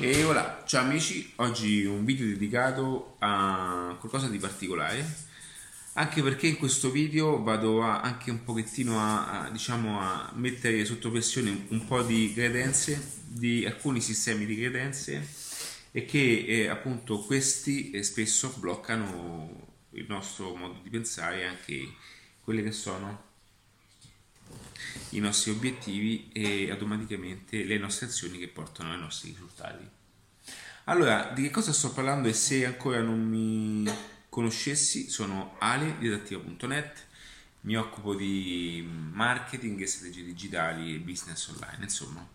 E voilà, ciao amici, oggi un video dedicato a qualcosa di particolare, anche perché in questo video vado a, anche un pochettino a, a, diciamo, a mettere sotto pressione un po' di credenze, di alcuni sistemi di credenze e che eh, appunto questi eh, spesso bloccano il nostro modo di pensare e anche quelle che sono i nostri obiettivi e automaticamente le nostre azioni che portano ai nostri risultati. Allora, di che cosa sto parlando e se ancora non mi conoscessi, sono Ale di adattiva.net, mi occupo di marketing strategie digitali e business online, insomma.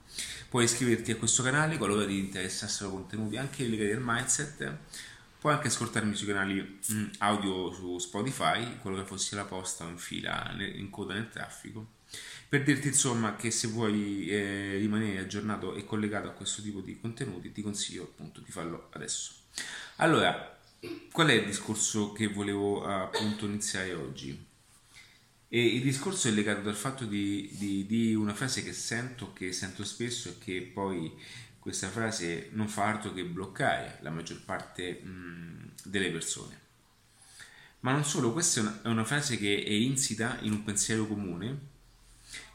Puoi iscriverti a questo canale qualora ti interessassero contenuti anche legati al mindset, puoi anche ascoltarmi sui canali mm, audio su Spotify, qualora fossi alla posta o in fila in coda nel traffico per dirti insomma che se vuoi eh, rimanere aggiornato e collegato a questo tipo di contenuti ti consiglio appunto di farlo adesso. Allora, qual è il discorso che volevo appunto iniziare oggi? E il discorso è legato dal fatto di, di, di una frase che sento, che sento spesso e che poi questa frase non fa altro che bloccare la maggior parte mh, delle persone. Ma non solo, questa è una, è una frase che è insita in un pensiero comune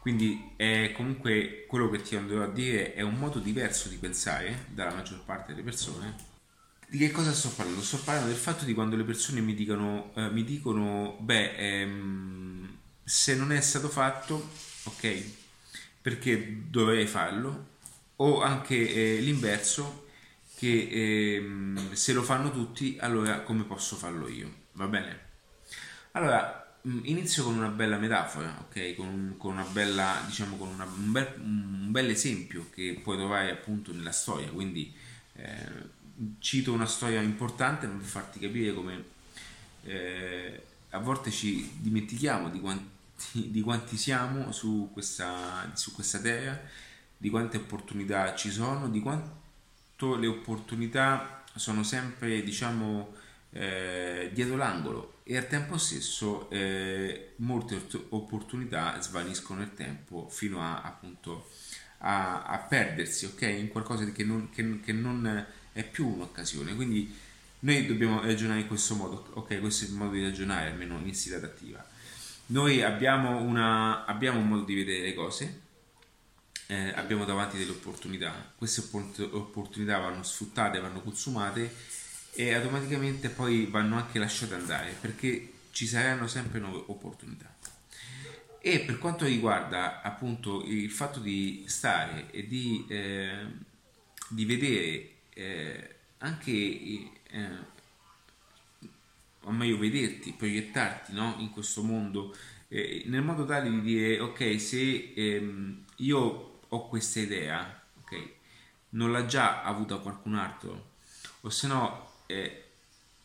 quindi è comunque quello che ti andrò a dire è un modo diverso di pensare dalla maggior parte delle persone. Di che cosa sto parlando? Sto parlando del fatto di quando le persone mi dicono, eh, mi dicono beh, ehm, se non è stato fatto, ok, perché dovrei farlo? O anche eh, l'inverso, che ehm, se lo fanno tutti, allora come posso farlo io? Va bene? Allora, inizio con una bella metafora, ok? Con, con una bella, diciamo, con una, un, bel, un bel esempio che puoi trovare appunto nella storia. Quindi eh, cito una storia importante per farti capire come eh, a volte ci dimentichiamo di quanti, di quanti siamo su questa, su questa terra, di quante opportunità ci sono, di quanto le opportunità sono sempre, diciamo, eh, dietro l'angolo. E al tempo stesso eh, molte opportunità svaniscono nel tempo fino a appunto a, a perdersi ok? In qualcosa che non, che, che non è più un'occasione. Quindi noi dobbiamo ragionare in questo modo ok? Questo è il modo di ragionare almeno in stile adattiva. Noi abbiamo, una, abbiamo un modo di vedere le cose eh, abbiamo davanti delle opportunità. Queste opportunità vanno sfruttate vanno consumate e automaticamente poi vanno anche lasciate andare perché ci saranno sempre nuove opportunità. E per quanto riguarda appunto il fatto di stare e di, eh, di vedere eh, anche, eh, o meglio vederti, proiettarti no? in questo mondo, eh, nel modo tale di dire ok, se ehm, io ho questa idea, ok, non l'ha già avuta qualcun altro, o se no eh,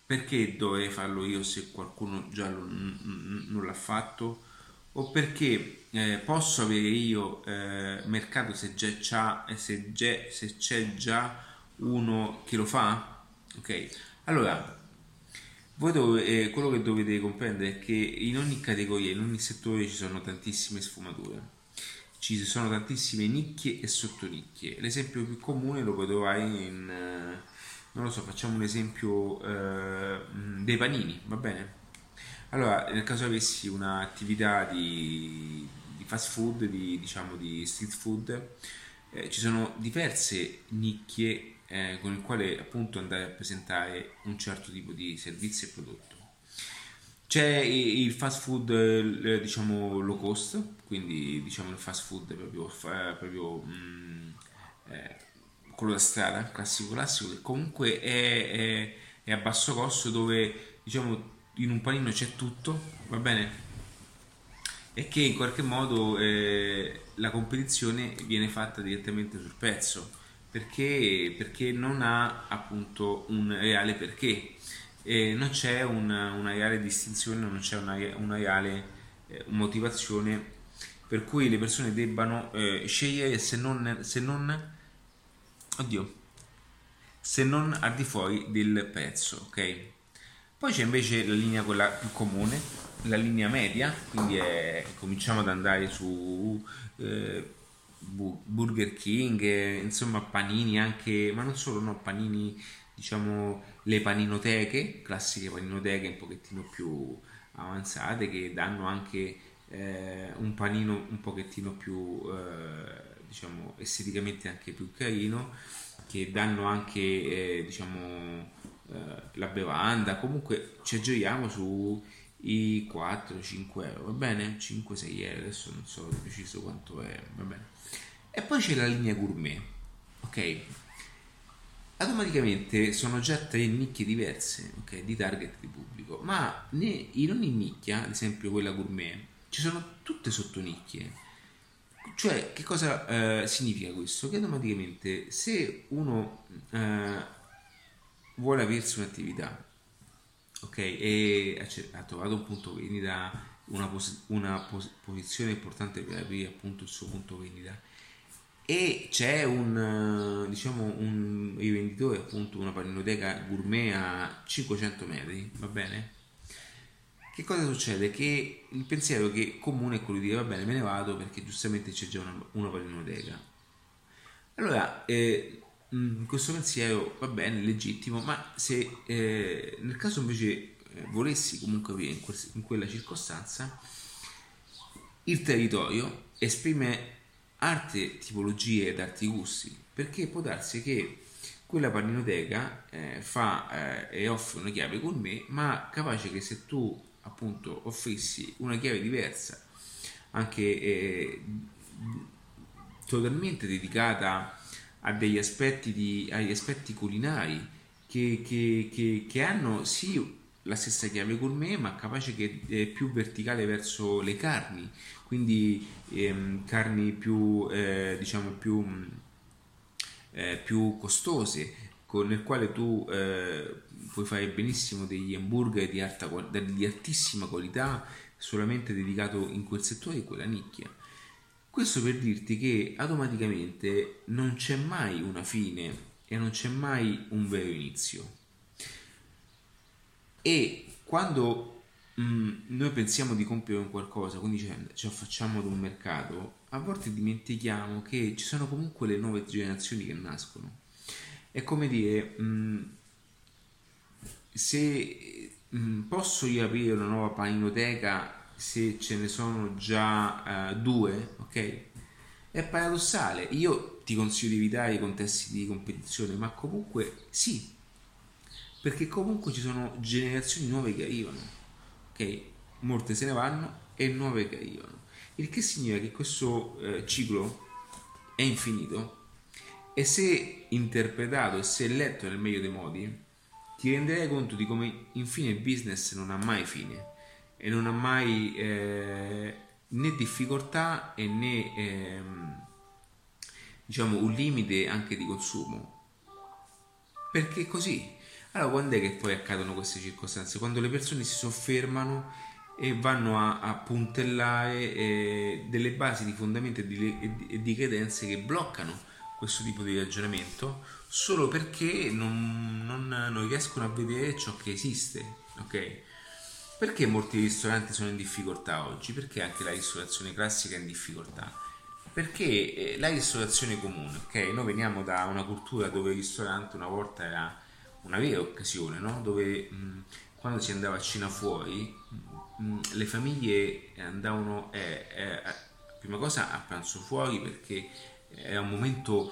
perché dovrei farlo io se qualcuno già lo, non l'ha fatto? O perché eh, posso avere io eh, mercato se, già, se, già, se c'è già uno che lo fa? Ok, allora voi dove, eh, quello che dovete comprendere è che in ogni categoria, in ogni settore ci sono tantissime sfumature, ci sono tantissime nicchie e sottonicchie. L'esempio più comune lo puoi trovare in, eh, non lo so, facciamo un esempio eh, dei panini, va bene? Allora, nel caso avessi un'attività di, di fast food, di, diciamo di street food, eh, ci sono diverse nicchie eh, con le quali appunto andare a presentare un certo tipo di servizio e prodotto. C'è il fast food, eh, diciamo, low cost, quindi diciamo il fast food proprio, eh, proprio mh, mm, eh, quello da strada, classico classico, che comunque è, è, è a basso costo dove diciamo in un panino c'è tutto, va bene? E che in qualche modo eh, la competizione viene fatta direttamente sul prezzo perché, perché non ha appunto un reale perché e non c'è una, una reale distinzione, non c'è una, una reale eh, motivazione per cui le persone debbano eh, scegliere se non, se non oddio, se non al di fuori del prezzo, ok? Poi c'è invece la linea quella più comune, la linea media, quindi è, cominciamo ad andare su eh, Burger King, insomma panini anche, ma non solo, no, panini, diciamo le paninoteche, classiche paninoteche un pochettino più avanzate che danno anche eh, un panino un pochettino più, eh, diciamo, esteticamente anche più carino, che danno anche, eh, diciamo, eh, la bevanda, comunque ci aggioiamo su i 4-5 euro, va bene? 5-6 euro, adesso non so preciso quanto è, va bene. E poi c'è la linea gourmet, ok? Automaticamente sono già tre nicchie diverse, ok? Di target di pubblico, ma in ogni nicchia, ad esempio quella gourmet, ci sono tutte sottonicchie. Cioè, che cosa eh, significa questo? Che automaticamente se uno eh, vuole aversi un'attività ok? E ha trovato un punto vendita, una, pos- una pos- posizione importante per aprire appunto il suo punto vendita e c'è un diciamo un rivenditore appunto una paninoteca gourmet a 500 metri va bene che cosa succede? che il pensiero che comune è quello di dire va bene me ne vado perché giustamente c'è già una, una allora eh, Mm, questo pensiero va bene, legittimo, ma se eh, nel caso invece eh, volessi comunque avere in, quel, in, quella circostanza, il territorio esprime altre tipologie ed altri gusti, perché può darsi che quella paninoteca eh, fa eh, e offre una chiave con me, ma capace che se tu appunto offrissi una chiave diversa, anche eh, totalmente dedicata a degli aspetti, di, agli aspetti culinari che, che, che, che, hanno sì la stessa chiave gourmet ma capace che è più verticale verso le carni. Quindi ehm, carni più eh, diciamo più, eh, più costose con il quale tu eh, puoi fare benissimo degli hamburger di, alta, di altissima qualità solamente dedicato in quel settore di quella nicchia questo per dirti che automaticamente non c'è mai una fine e non c'è mai un vero inizio. E quando mh, mm, noi pensiamo di compiere un qualcosa, quindi ci affacciamo ad un mercato, a volte dimentichiamo che ci sono comunque le nuove generazioni che nascono. È come dire, mh, mm, se mm, posso io aprire una nuova paninoteca se ce ne sono già uh, due, ok? È paradossale. Io ti consiglio di evitare i contesti di competizione, ma comunque sì, perché comunque ci sono generazioni nuove che arrivano, ok? Molte se ne vanno e nuove che arrivano. Il che significa che questo eh, ciclo è infinito e se interpretato e se letto nel meglio dei modi, ti renderai conto di come infine il business non ha mai fine e non ha mai eh, né difficoltà e né ehm, diciamo un limite anche di consumo. Perché così. Allora quando è che poi accadono queste circostanze? Quando le persone si soffermano e vanno a, a puntellare eh, delle basi di fondamento e di, e di credenze che bloccano questo tipo di ragionamento solo perché non, non, non riescono a vedere ciò che esiste ok perché molti ristoranti sono in difficoltà oggi? Perché anche la ristorazione classica è in difficoltà? Perché eh, la ristorazione comune, ok? Noi veniamo da una cultura dove il ristorante una volta era una vera occasione, no? Dove mh, quando si andava a cena fuori, mh, le famiglie andavano, eh, eh, prima cosa, a pranzo fuori perché era un momento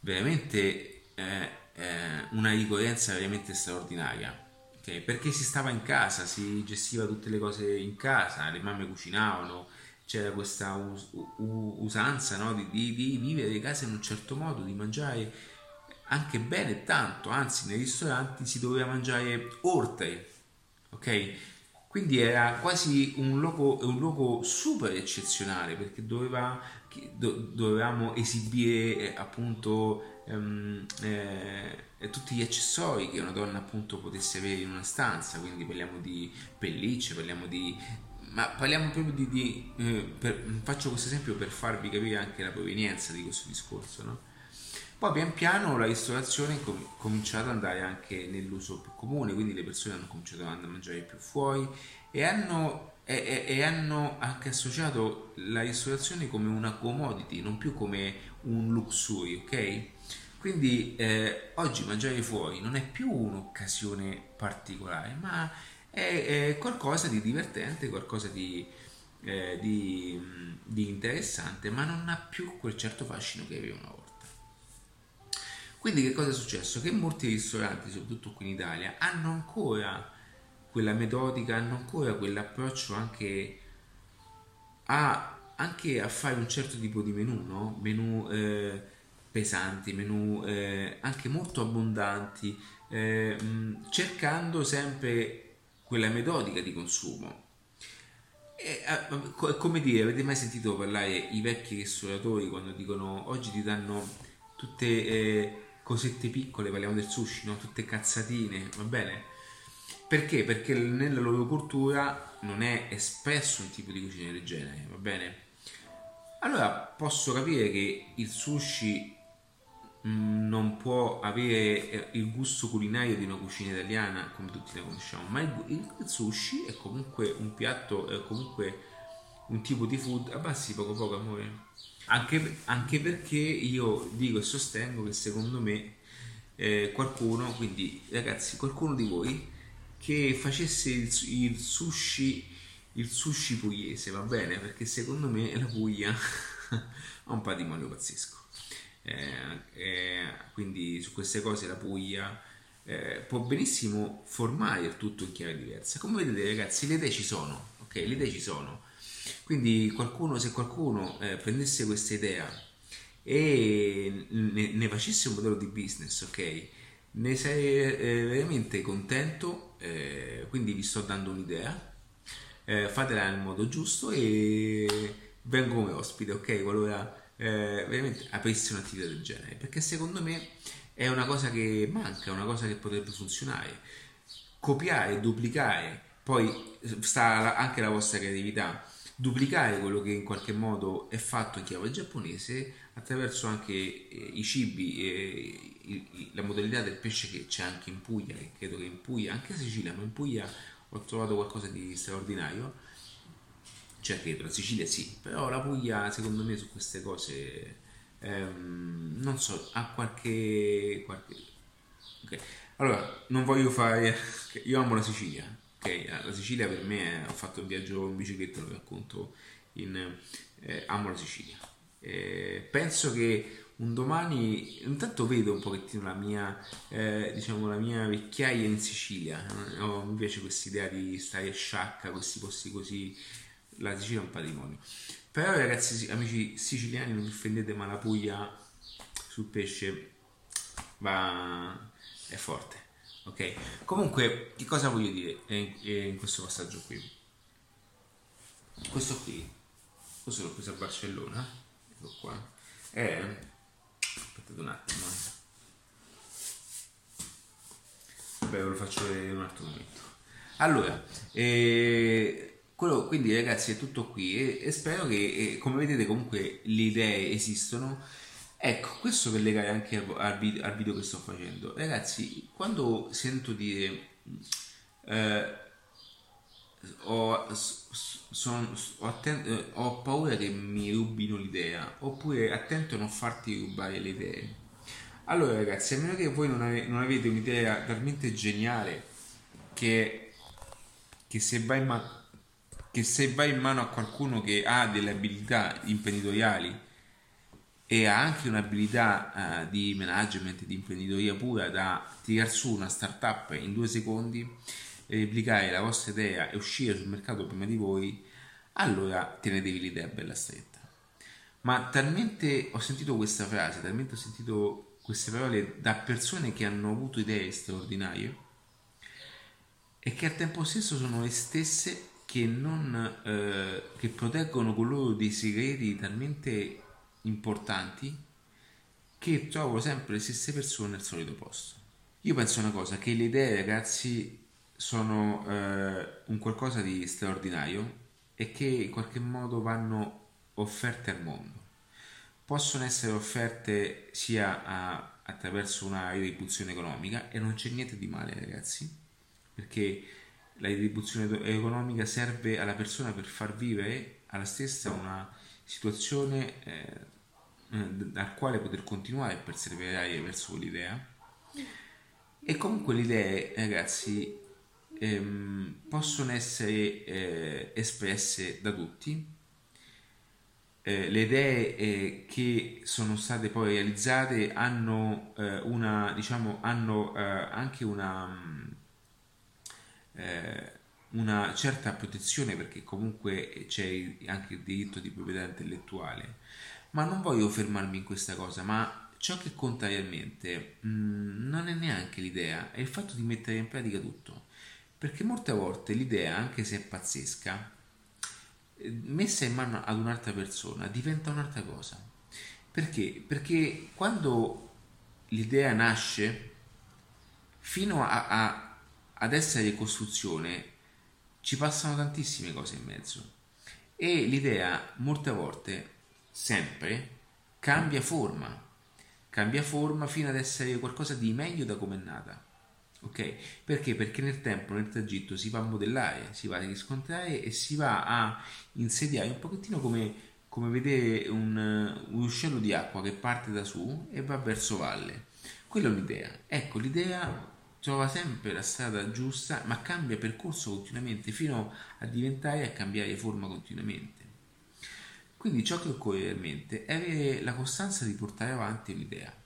veramente, eh, eh, una ricorrenza veramente straordinaria Okay, perché si stava in casa, si gestiva tutte le cose in casa, le mamme cucinavano, c'era questa us- usanza no? di, di, di, vivere le case in un certo modo, di mangiare anche bene tanto, anzi nei ristoranti si doveva mangiare oltre, ok? Quindi era quasi un luogo, un luogo super eccezionale perché doveva, do, dovevamo esibire eh, appunto ehm, eh, tutti gli accessori che una donna appunto potesse avere in una stanza, quindi parliamo di pellicce, parliamo di... ma parliamo proprio di... di eh, per, faccio questo esempio per farvi capire anche la provenienza di questo discorso, no? Poi pian piano la ristorazione è com- cominciata ad andare anche nell'uso più comune, quindi le persone hanno cominciato a mangiare più fuori e hanno, e, e, hanno anche associato la ristorazione come una commodity, non più come un luxury, ok? Quindi eh, oggi mangiare fuori non è più un'occasione particolare, ma è, è qualcosa di divertente, qualcosa di, eh, di, di interessante, ma non ha più quel certo fascino che aveva una volta. Quindi che cosa è successo? Che molti ristoranti, soprattutto qui in Italia, hanno ancora quella metodica, hanno ancora quell'approccio anche a, anche a fare un certo tipo di menù, no? Menù eh, pesanti, menù eh, anche molto abbondanti, eh, cercando sempre quella metodica di consumo. E, come dire, avete mai sentito parlare i vecchi ristoratori quando dicono oggi ti danno tutte eh, cosette piccole, parliamo del sushi, no? tutte cazzatine, va bene? Perché? Perché nella loro cultura non è espresso un tipo di cucina del genere, va bene? Allora posso capire che il sushi mm, non può avere eh, il gusto culinario di una cucina italiana come tutti la conosciamo, ma il, sushi è comunque un piatto, è comunque un tipo di food. Abbassi poco poco, amore. Anche, anche, perché io dico e sostengo che secondo me eh, qualcuno, quindi ragazzi, qualcuno di voi che facesse il, il, sushi, il sushi pugliese, va bene? Perché secondo me la Puglia ha un patrimonio pazzesco. Eh, eh, quindi su queste cose la Puglia eh, può benissimo formare il tutto in chiave diversa. Come vedete ragazzi, le idee ci sono, ok? Le idee ci sono quindi qualcuno, se qualcuno eh, prendesse questa idea e ne, ne, facesse un modello di business, ok? Ne sei eh, veramente contento, eh, quindi vi sto dando un'idea, eh, fatela nel modo giusto e vengo come ospite, ok? Qualora eh, veramente aprisse un'attività del genere, perché secondo me è una cosa che manca, una cosa che potrebbe funzionare. Copiare, duplicare, poi sta anche la vostra creatività duplicare quello che in qualche modo è fatto in chiave giapponese attraverso anche eh, i cibi la modalità del pesce che c'è anche in Puglia, che credo che in Puglia, anche in Sicilia, ma in Puglia ho trovato qualcosa di straordinario. Cioè, credo, la Sicilia sì, però la Puglia secondo me su queste cose ehm, non so, ha qualche... qualche... Okay. Allora, non voglio fare... Io amo la Sicilia, ok? La Sicilia per me, ho fatto un viaggio in bicicletta, lo racconto in eh, Amo la Sicilia. Eh, penso che un domani, intanto vedo un pochettino la mia, eh, diciamo, la mia vecchiaia in Sicilia, no? mi piace questa idea di stare sciacca, questi posti così, la Sicilia è un patrimonio. Però ragazzi, amici siciliani, non vi offendete, ma la Puglia sul pesce va... è forte ok? Comunque, che cosa voglio dire in, in questo passaggio qui? Questo qui, questo l'ho preso a Barcellona, ecco qua, è... aspettate un attimo, eh. Vabbè, ve lo faccio vedere in un altro momento. Allora, eh, quello, quindi ragazzi è tutto qui e, e spero che, eh, come vedete comunque le idee esistono Ecco, questo per legare anche al video, al video, che sto facendo. Ragazzi, quando sento dire eh, ho, son, ho, atten- eh, ho, paura che mi rubino l'idea, oppure attento a non farti rubare le idee. Allora ragazzi, a meno che voi non, ave- non avete un'idea talmente geniale che, che se va mano che se vai in mano a qualcuno che ha delle abilità imprenditoriali e ha anche un'abilità uh, di management, di imprenditoria pura da tirare su una startup in due secondi, replicare la vostra idea e uscire sul mercato prima di voi, allora tenetevi l'idea bella stretta. Ma talmente ho sentito questa frase, talmente ho sentito queste parole da persone che hanno avuto idee straordinarie e che al tempo stesso sono le stesse che, non, eh, che proteggono con loro dei segreti talmente importanti che trovo sempre le stesse persone al solito posto. Io penso una cosa, che le idee ragazzi sono eh, un qualcosa di straordinario e che in qualche modo vanno offerte al mondo. possono essere offerte sia a, attraverso una retribuzione economica e non c'è niente di male ragazzi, perché la retribuzione economica serve alla persona per far vivere alla stessa una situazione eh, dal quale poter continuare a perseverare verso l'idea e comunque le idee ragazzi ehm, possono essere eh, espresse da tutti. Eh, le idee eh, che sono state poi realizzate hanno eh, una diciamo hanno eh, anche una mm, eh, una certa protezione perché comunque c'è anche il diritto di proprietà intellettuale. Ma non voglio fermarmi in questa cosa ma ciò che conta realmente mh, mm, non è neanche l'idea è il fatto di mettere in pratica tutto perché molte volte l'idea anche se è pazzesca eh, messa in mano ad un'altra persona diventa un'altra cosa. Perché? Perché quando l'idea nasce fino a, a ad essere costruzione ci passano tantissime cose in mezzo. E l'idea molte volte, sempre, cambia forma, cambia forma fino ad essere qualcosa di meglio da come è nata. Ok? Perché? Perché nel tempo, nel tragitto si va a modellare, si va a riscontrare e si va a insediare un pochettino come, come vedere un, un uccello di acqua che parte da su e va verso valle. Quella è un'idea. Ecco, l'idea trova sempre la strada giusta, ma cambia percorso continuamente fino a diventare a cambiare forma continuamente. Quindi ciò che occorre realmente è avere la costanza di portare avanti un'idea.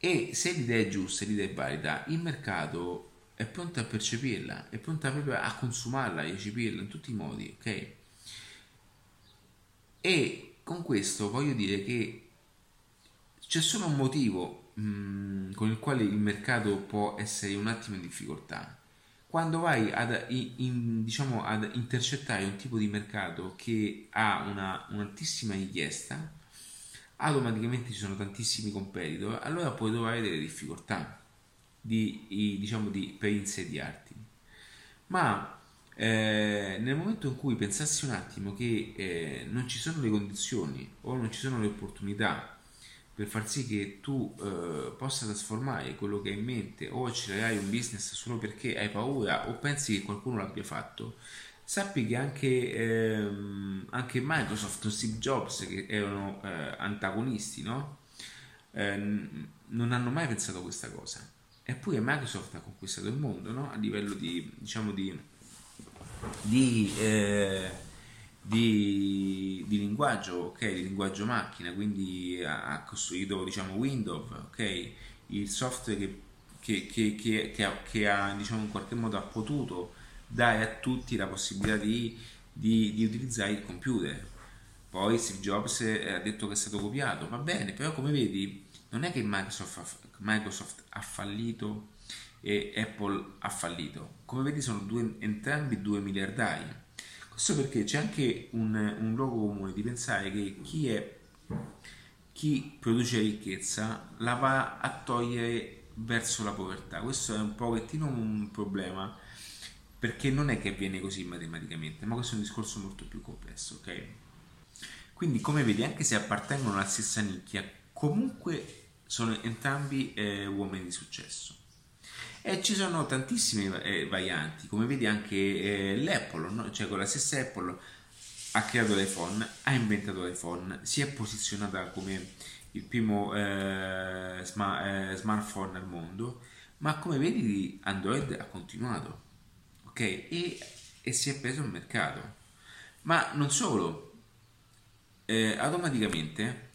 E se l'idea è giusta, l'idea è valida, il mercato è pronto a percepirla, è pronto proprio a consumarla, a recepirla in tutti i modi, ok? E con questo voglio dire che c'è solo un motivo Mm, con il quale il mercato può essere un attimo in difficoltà. Quando vai ad, in, diciamo, ad intercettare un tipo di mercato che ha una, un'altissima richiesta, automaticamente ci sono tantissimi competitor, allora puoi trovare delle difficoltà di, diciamo, di, per insediarti. Ma eh, nel momento in cui pensassi un attimo che eh, non ci sono le condizioni o non ci sono le opportunità per far sì che tu eh, possa trasformare quello che hai in mente o accelerai un business solo perché hai paura o pensi che qualcuno l'abbia fatto, sappi che anche, ehm, anche Microsoft o Steve Jobs, che erano eh, antagonisti, no? eh, non hanno mai pensato a questa cosa. Eppure Microsoft ha conquistato il mondo no? a livello di, diciamo, di, di eh, di, di, linguaggio, ok, di linguaggio macchina, quindi ha, costruito diciamo Windows, ok, il software che, che, che, che, ha, diciamo in qualche modo ha potuto dare a tutti la possibilità di, di, di utilizzare il computer. Poi Steve Jobs ha detto che è stato copiato, va bene, però come vedi non è che Microsoft ha, Microsoft ha fallito e Apple ha fallito, come vedi sono due, entrambi due miliardari questo perché c'è anche un, un luogo comune di pensare che chi, è, chi produce ricchezza la va a togliere verso la povertà. Questo è un pochettino un problema perché non è che avviene così matematicamente, ma questo è un discorso molto più complesso, ok? Quindi come vedi, anche se appartengono alla stessa nicchia, comunque sono entrambi eh, uomini di successo. E ci sono tantissime eh, varianti, come vedi anche eh, l'Apple, no? cioè con la stessa Apple ha creato l'iPhone, ha inventato l'iPhone, si è posizionata come il primo eh, sma- eh, smartphone al mondo, ma come vedi Android ha continuato, ok? E, e si è preso il mercato. Ma non solo, eh, automaticamente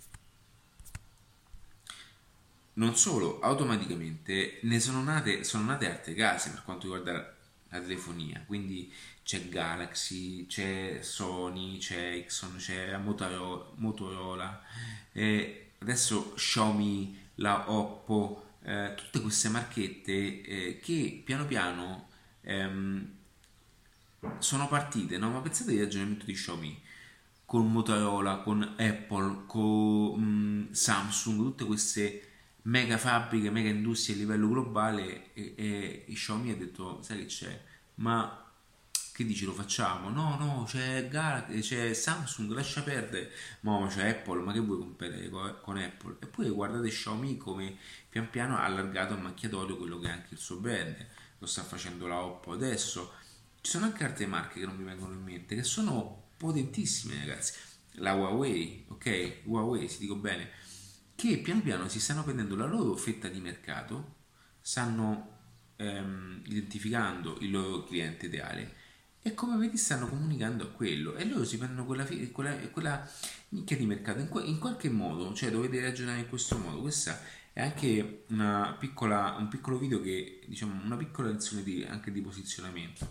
non solo, automaticamente ne sono nate, sono nate altre case per quanto riguarda la telefonia, quindi c'è Galaxy, c'è Sony, c'è Exxon, c'è Motorola, eh, adesso Xiaomi, la Oppo, eh, tutte queste marchette eh, che piano piano ehm, sono partite, no? ma pensate al ragionamento di Xiaomi con Motorola, con Apple, con mm, Samsung, tutte queste mega fabbriche, mega industrie a livello globale e, e, e Xiaomi ha detto, sai che c'è, ma che dici lo facciamo? No, no, c'è, Gal- c'è Samsung, lascia perdere. No, c'è Apple, ma che vuoi competere con Apple? Eppure guardate Xiaomi come pian piano ha allargato a macchiatoio quello che è anche il suo brand. Lo sta facendo la Oppo adesso. Ci sono anche altre marche che non mi vengono in mente, che sono potentissime ragazzi. La Huawei, ok? Huawei, si dico bene, che pian piano si stanno prendendo la loro fetta di mercato, stanno ehm, identificando il loro cliente ideale e come vedi stanno comunicando a quello e loro si prendono quella, quella, quella nicchia di mercato in, in, qualche modo, cioè dovete ragionare in questo modo. Questa è anche piccola, un piccolo video che diciamo una piccola lezione di, anche di posizionamento.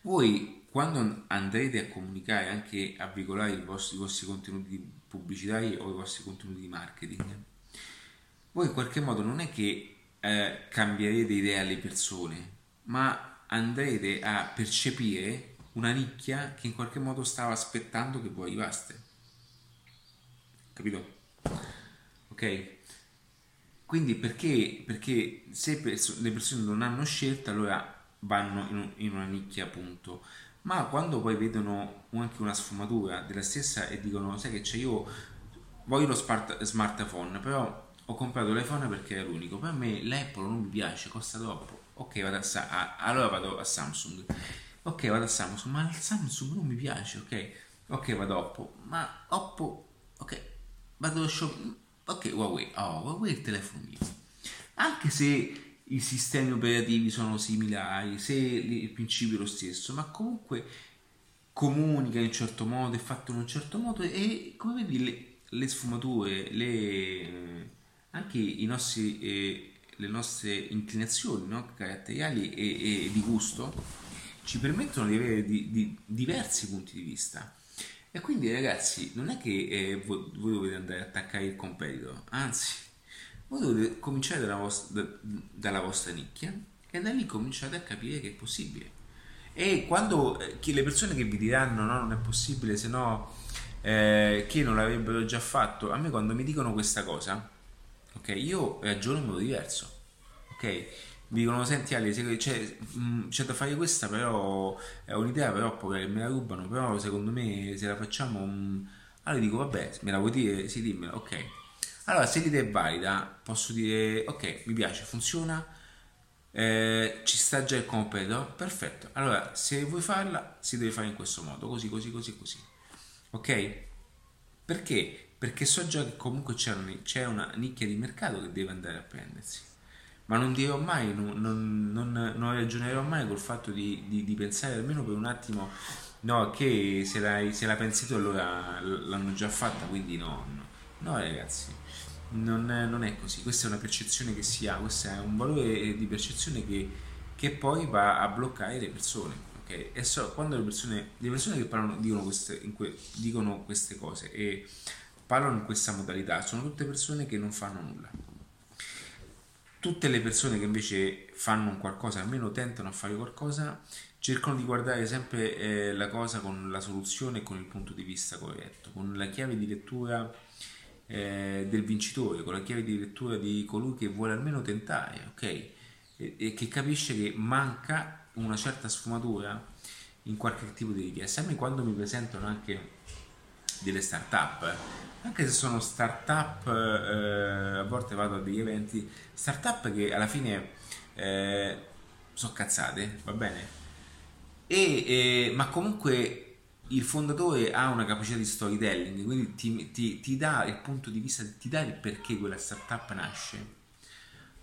Voi quando andrete a comunicare anche a veicolare i vostri, i vostri contenuti pubblicitari o i vostri contenuti di marketing, voi in qualche modo non è che eh, cambierete idea alle persone, ma andrete a percepire una nicchia che in qualche modo stava aspettando che voi arrivaste. Capito? Ok? Quindi perché? Perché se le persone non hanno scelta, allora vanno in, una nicchia appunto. Ma quando poi vedono anche una sfumatura della stessa e dicono, sai che c'è io voglio lo smart- smartphone, però ho comprato l'iPhone perché è l'unico, per me l'Apple non mi piace, costa troppo ok vado a, a, allora vado a Samsung ok vado a Samsung ma il Samsung non mi piace ok ok vado a Oppo ma Oppo ok vado a Xiaomi ok Huawei oh Huawei è il telefono mio anche se i sistemi operativi sono similari se il principio è lo stesso ma comunque comunica in un certo modo è fatto in un certo modo e come vedi le, le sfumature le, anche i nostri eh, le nostre inclinazioni no? caratteriali e, e, di gusto ci permettono di avere di, di diversi punti di vista. E quindi ragazzi, non è che eh, voi, voi, dovete andare a attaccare il competitor, anzi, voi dovete cominciare dalla vostra, da, dalla vostra nicchia e da lì cominciate a capire che è possibile. E quando eh, le persone che vi diranno no, non è possibile, se no eh, che non l'avrebbero già fatto, a me quando mi dicono questa cosa, ok, io ragiono in modo diverso, ok? Mi dicono, senti Ale, c'è, mm, c'è, da fare questa, però è un'idea, però poi me la rubano, però secondo me se la facciamo... Mm, allora dico, vabbè, me la vuoi dire? Sì, dimmela, ok. Allora, se l'idea è valida, posso dire, ok, mi piace, funziona, eh, ci sta già il competitor, perfetto. Allora, se vuoi farla, si deve fare in questo modo, così, così, così, così. Ok? Perché? perché so già che comunque c'è una, c'è una nicchia di mercato che deve andare a prendersi. Ma non dirò mai, non, non, non, non ragionerò mai col fatto di, di, di, pensare almeno per un attimo, no, che se, l'hai, se la pensi allora l'hanno già fatta, quindi no, no, no ragazzi, non, non, è così, questa è una percezione che si ha, questo è un valore di percezione che, che poi va a bloccare le persone. Okay? E so, quando le persone, le persone che parlano dicono queste, que, dicono queste cose e parlano in questa modalità sono tutte persone che non fanno nulla. Tutte le persone che invece fanno qualcosa, almeno tentano a fare qualcosa, cercano di guardare sempre eh, la cosa con la soluzione e con il punto di vista corretto, con la chiave di lettura eh, del vincitore, con la chiave di lettura di colui che vuole almeno tentare, ok? E, e che capisce che manca una certa sfumatura in qualche tipo di richiesta. A me quando mi presentano anche delle start-up, anche se sono start-up, eh, a volte vado a degli eventi, start-up che alla fine eh, sono cazzate, va bene? E, eh, ma comunque il fondatore ha una capacità di storytelling, quindi ti, ti, ti, dà il punto di vista, ti dà il perché quella startup nasce.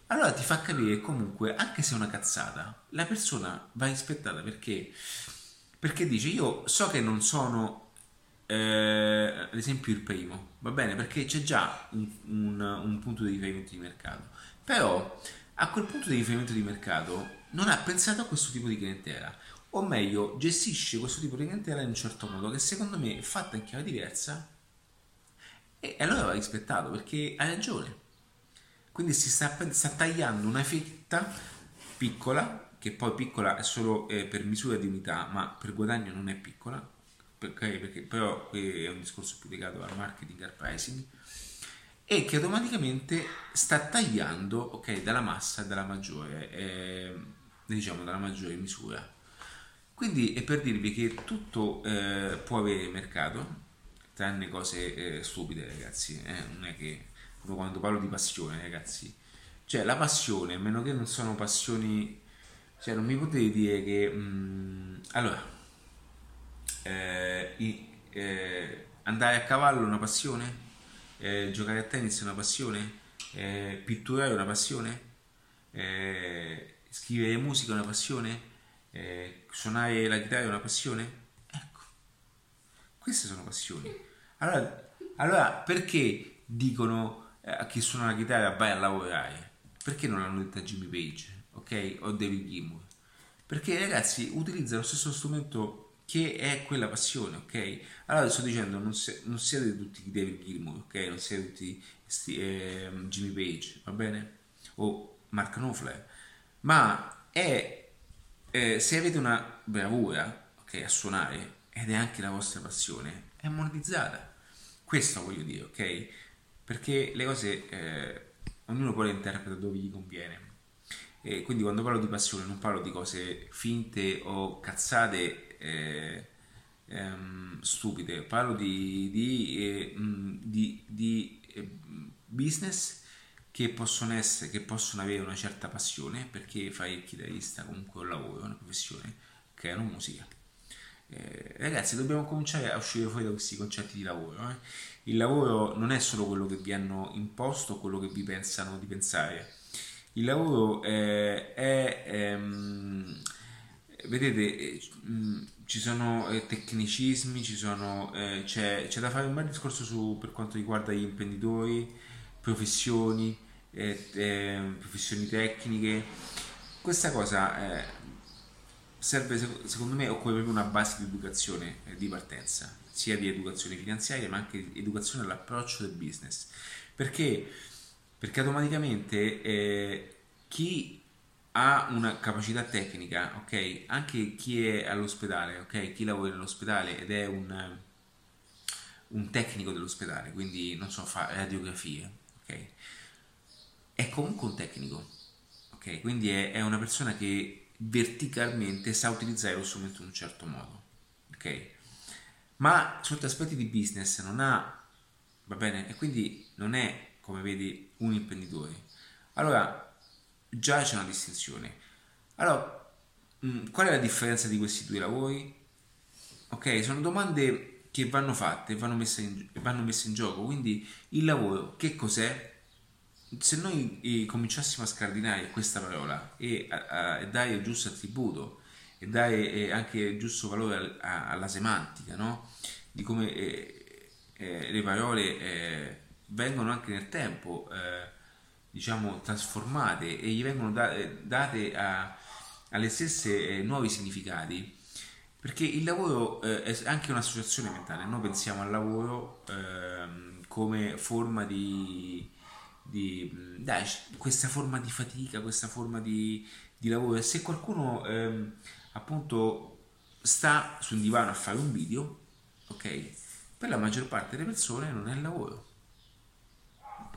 Allora ti fa capire comunque, anche se è una cazzata, la persona va rispettata perché, perché dice io so che non sono eh, ad esempio il primo, va bene? Perché c'è già un, un, un, punto di riferimento di mercato, però a quel punto di riferimento di mercato non ha pensato a questo tipo di clientela, o meglio, gestisce questo tipo di clientela in un certo modo che secondo me è fatta in chiave diversa e allora va rispettato perché ha ragione. Quindi si sta, sta tagliando una fetta piccola, che poi piccola è solo eh, per misura di unità, ma per guadagno non è piccola, perché, perché però qui è un discorso più legato al marketing, al pricing, e che automaticamente sta tagliando ok, dalla massa, dalla maggiore, eh, diciamo, dalla maggiore misura. Quindi è per dirvi che tutto eh, può avere mercato, tranne cose eh, stupide, ragazzi. Eh? Non è che quando parlo di passione, ragazzi, cioè la passione, a meno che non sono passioni, cioè non mi potete dire che mh, mm, allora eh, eh, andare a cavallo è una passione, eh, giocare a tennis è una passione, pitturare è una passione, scrivere musica è una passione eh, suonare la chitarra è una passione? Ecco, queste sono passioni. Allora, allora perché dicono eh, a chi suona la chitarra vai a lavorare? Perché non l'hanno detto a Jimmy Page, ok? O David Gilmour? Perché ragazzi utilizzano lo stesso strumento che è quella passione, ok? Allora sto dicendo, non, se, non siete tutti David Gilmour, ok? Non siete tutti eh, Jimmy Page, va bene? O Mark Knopfler, ma è eh, se avete una bravura okay, a suonare ed è anche la vostra passione, è monetizzata. Questo voglio dire, ok? Perché le cose eh, ognuno poi le interpreta dove gli conviene. E quindi quando parlo di passione non parlo di cose finte o cazzate eh, ehm, stupide, parlo di, di, eh, di, di business che possono, essere, che possono avere una certa passione perché fai il chitarrista comunque un lavoro, una professione, creano musica. Eh, ragazzi, dobbiamo cominciare a uscire fuori da questi concetti di lavoro. Eh. Il lavoro non è solo quello che vi hanno imposto, quello che vi pensano di pensare. Il lavoro eh, è, ehm, vedete, eh, ci sono eh, tecnicismi, ci sono, eh, c'è, c'è, da fare un bel discorso su, per quanto riguarda gli imprenditori, professioni, eh, professioni tecniche. Questa cosa serve, secondo me, occorre proprio una base di educazione di partenza, sia di educazione finanziaria ma anche di educazione all'approccio del business. Perché? Perché automaticamente chi ha una capacità tecnica, ok? Anche chi è all'ospedale, ok? Chi lavora nell'ospedale ed è un, un tecnico dell'ospedale, quindi non so, fa radiografie, ok? è comunque un tecnico, ok? Quindi è, è, una persona che verticalmente sa utilizzare lo strumento in un certo modo, ok? Ma sotto aspetti di business non ha, va bene? E quindi non è, come vedi, un imprenditore. Allora, già c'è una distinzione. Allora, mm, qual è la differenza di questi due lavori? Ok, sono domande che vanno fatte, vanno messe in, vanno messe in gioco. Quindi il lavoro, che cos'è? se noi eh, cominciassimo a scardinare questa parola e a, a dare il giusto attributo e dare eh, anche il giusto valore a, alla semantica, no? di come eh, eh, le parole vengono anche nel tempo eh, diciamo trasformate e gli vengono da, date a, alle stesse nuovi significati perché il lavoro è anche un'associazione mentale noi pensiamo al lavoro ehm, come forma di di dai, questa forma di fatica, questa forma di, di lavoro. E se qualcuno ehm, appunto sta su un divano a fare un video, ok, per la maggior parte delle persone non è il lavoro.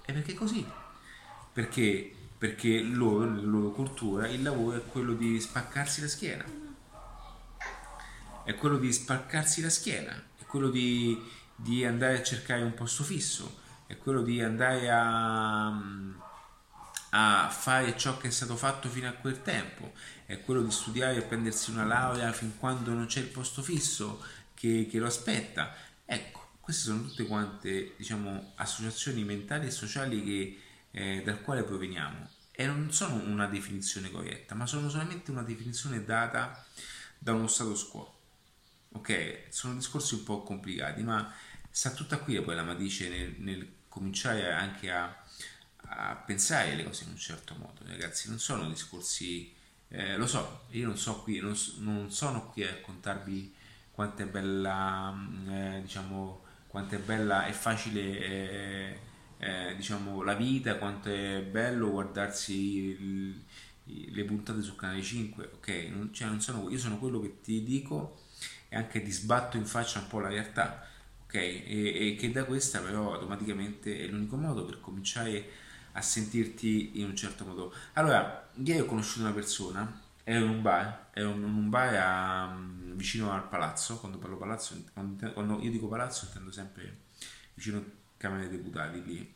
E perché così? Perché, perché loro, nella loro cultura, il lavoro è quello di spaccarsi la schiena. È quello di spaccarsi la schiena, è quello di, di andare a cercare un posto fisso, è quello di andare a, a fare ciò che è stato fatto fino a quel tempo, è quello di studiare e prendersi una laurea fin quando non c'è il posto fisso che, che lo aspetta. Ecco, queste sono tutte quante diciamo, associazioni mentali e sociali che, eh, dal quale proveniamo e non sono una definizione corretta, ma sono solamente una definizione data da uno status quo. Ok, sono discorsi un po' complicati, ma sta tutta qui poi la matrice nel, nel cominciare anche a, a pensare le cose in un certo modo, ragazzi, non sono discorsi, eh, lo so, io non, so qui, non, non, sono qui a raccontarvi quanto è bella, eh, diciamo, quanto è bella e facile eh, eh, diciamo, la vita, quanto è bello guardarsi il, le puntate sul canale 5, ok? Non, cioè non sono, io sono quello che ti dico e anche ti sbatto in faccia un po' la realtà ok? E, e, che da questa però automaticamente è l'unico modo per cominciare a sentirti in un certo modo. Allora, ieri ho conosciuto una persona ero in un bar, ero in un bar a, mm, vicino al palazzo, quando parlo palazzo, quando, io dico palazzo intendo sempre vicino Camera dei Deputati lì.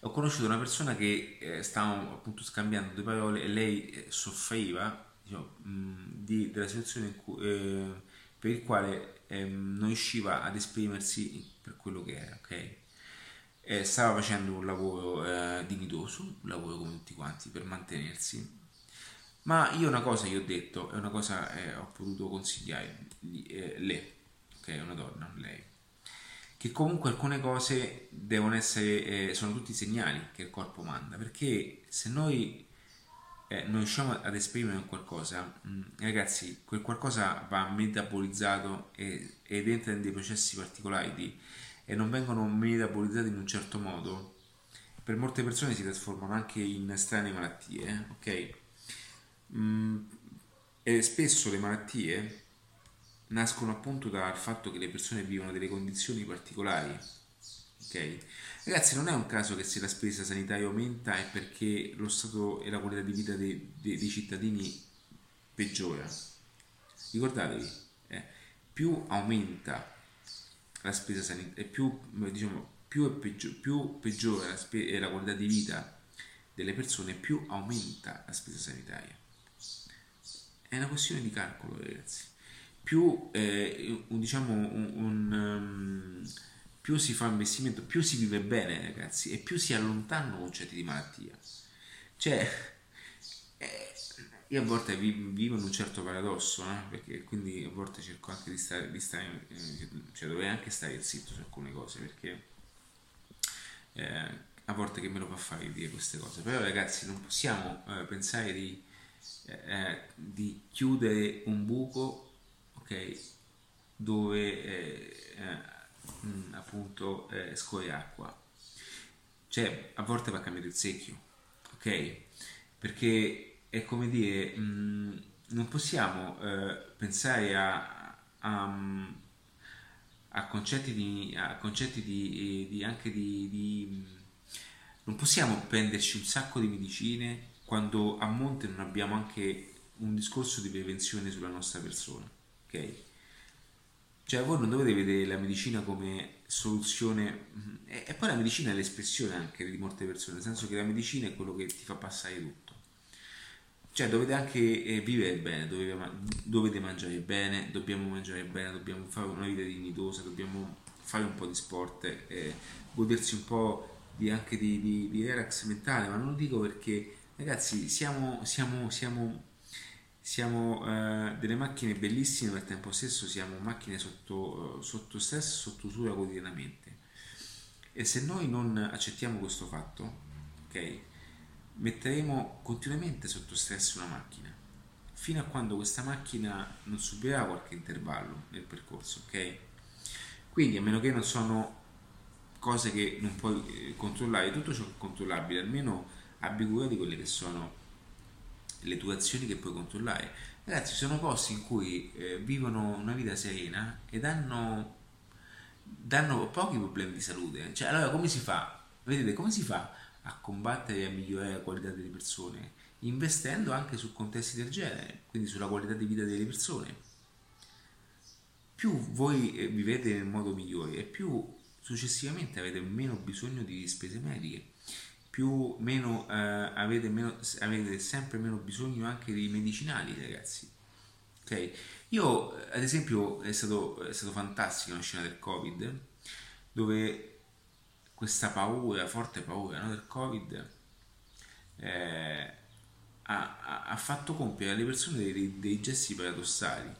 Ho conosciuto una persona che eh, stavamo appunto scambiando due parole e lei eh, soffriva diciamo, di, della situazione cui, eh, per il quale ehm, non riusciva ad esprimersi per quello che era, ok? Eh, stava facendo un lavoro eh, dignitoso, un lavoro come tutti quanti per mantenersi, ma io una cosa gli ho detto, è una cosa eh, ho potuto consigliare, eh, lei, ok, una donna, lei, che comunque alcune cose devono essere, eh, sono tutti segnali che il corpo manda, perché se noi eh, non riusciamo ad esprimere qualcosa, mh, mm, ragazzi, quel qualcosa va metabolizzato e, ed entra in dei processi particolari di, e non vengono metabolizzati in un certo modo, per molte persone si trasformano anche in strane malattie, ok? Mm, e spesso le malattie nascono appunto dal fatto che le persone vivono delle condizioni particolari. Ok? Ragazzi, non è un caso che se la spesa sanitaria aumenta è perché lo stato e la qualità di vita dei, dei, dei cittadini peggiora. Ricordatevi, eh, più aumenta la spesa sanitaria, più, diciamo, più, peggio, più peggiora la, spe- la qualità di vita delle persone, più aumenta la spesa sanitaria. È una questione di calcolo, ragazzi. Più, eh, un, diciamo, un, un um, più si fa investimento, più si vive bene, ragazzi, e più si allontanano concetti di malattia. Cioè, eh, io a volte vivo in un certo paradosso, eh, perché quindi a volte cerco anche di stare, di stare eh, cioè dovrei anche stare zitto su alcune cose, perché eh, a volte che me lo fa fare dire queste cose. Però ragazzi, non possiamo eh, pensare di di chiudere un buco ok dove eh, mm, appunto eh, scorre acqua. Cioè a volte va cambiato il secchio ok? Perché è come dire mh, mm, non possiamo eh, pensare a, a, a, concetti di, a concetti di, di anche di, di non possiamo prenderci un sacco di medicine quando a monte non abbiamo anche un discorso di prevenzione sulla nostra persona, ok? Cioè voi non dovete vedere la medicina come soluzione, e, poi la medicina è l'espressione anche di molte persone, nel senso che la medicina è quello che ti fa passare tutto. Cioè dovete anche eh, vivere bene, dovete, dovete mangiare bene, dobbiamo mangiare bene, dobbiamo fare una vita dignitosa, dobbiamo fare un po' di sport, eh, godersi un po' di, anche di, di, di relax mentale, ma non lo dico perché Ragazzi, siamo, siamo, siamo, siamo eh, delle macchine bellissime, ma al tempo stesso siamo macchine sotto, sotto stress, sotto usura quotidianamente. E se noi non accettiamo questo fatto, ok, metteremo continuamente sotto stress una macchina fino a quando questa macchina non subirà qualche intervallo nel percorso, ok? Quindi a meno che non sono cose che non puoi eh, controllare, tutto ciò che è controllabile, almeno abbi cura di quelle che sono le tue azioni che puoi controllare. Ragazzi, sono posti in cui eh, vivono una vita serena ed hanno, danno pochi problemi di salute. Cioè, allora come si fa? Vedete, come si fa a combattere e a migliorare la qualità delle persone? Investendo anche su contesti del genere, quindi sulla qualità di vita delle persone. Più voi eh, vivete nel modo migliore e più successivamente avete meno bisogno di spese mediche più meno, eh, avete, meno, avete sempre meno bisogno anche di medicinali, ragazzi. Ok? Io, ad esempio, è stato, è stato fantastico la scena del Covid, dove questa paura, forte paura no, del Covid, eh, ha, ha, fatto compiere alle persone dei, dei gesti paradossali.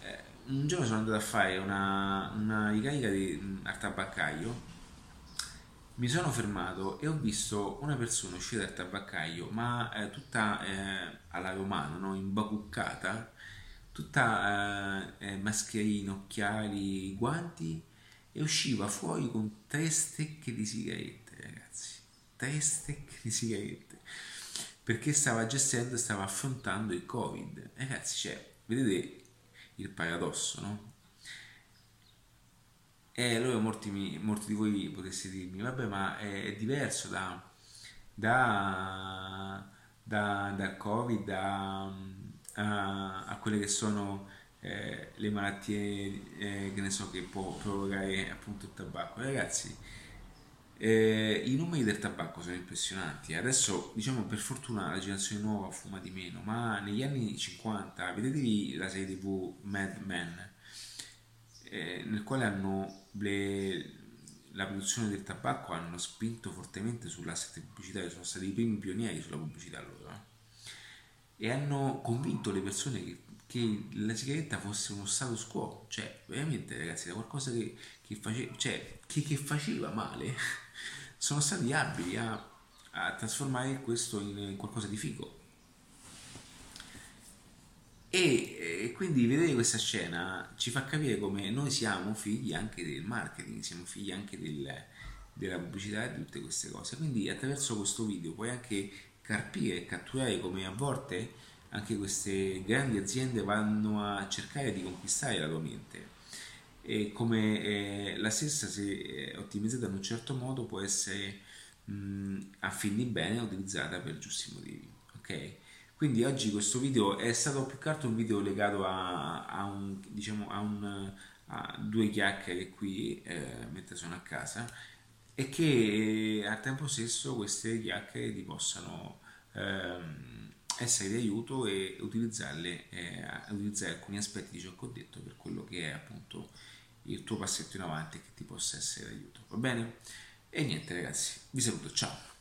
Eh, un giorno sono andato a fare una, una ricarica di, al tabaccaio mi sono fermato e ho visto una persona uscire dal tabaccaio, ma eh, tutta eh, alla romana, no? imbacuccata, tutta eh, eh, mascherina, occhiali, guanti e usciva fuori con tre stecche di sigarette, ragazzi. Tre stecche di sigarette. Perché stava gestendo e stava affrontando il Covid. Ragazzi, cioè, vedete il paradosso, no? E allora molti, molti di voi potreste dirmi, vabbè, ma è, è diverso da, da, da, dal covid a, a, a, quelle che sono eh, le malattie eh, che ne so che può provocare appunto il tabacco ragazzi eh, I numeri del tabacco sono impressionanti. Adesso, diciamo, per fortuna la generazione nuova fuma di meno, ma negli anni 50, vedetevi la serie TV Mad Men, eh, nel quale hanno le, la produzione del tabacco hanno spinto fortemente sull'asset pubblicitario, sono stati i primi pionieri sulla pubblicità loro. Eh? E hanno convinto le persone che, che, la sigaretta fosse uno status quo, cioè veramente ragazzi, da qualcosa che, che, face, cioè, che, faceva male sono stati abili a, a trasformare questo in qualcosa di figo. E, e, quindi vedere questa scena ci fa capire come noi siamo figli anche del marketing, siamo figli anche del, della pubblicità e di tutte queste cose. Quindi attraverso questo video puoi anche carpire e catturare come a volte anche queste grandi aziende vanno a cercare di conquistare la tua mente e come eh, la stessa se ottimizzata in un certo modo può essere mh, a fin di bene utilizzata per giusti motivi ok quindi oggi questo video è stato più che altro un video legato a, a un diciamo a un a due chiacchiere qui eh, mentre sono a casa e che al tempo stesso queste chiacchiere ti possano ehm, essere di aiuto e utilizzarle eh, utilizzare alcuni aspetti di ciò che ho detto per quello che è appunto il tuo passetto in avanti che ti possa essere d'aiuto. Va bene? E niente ragazzi, vi saluto, ciao!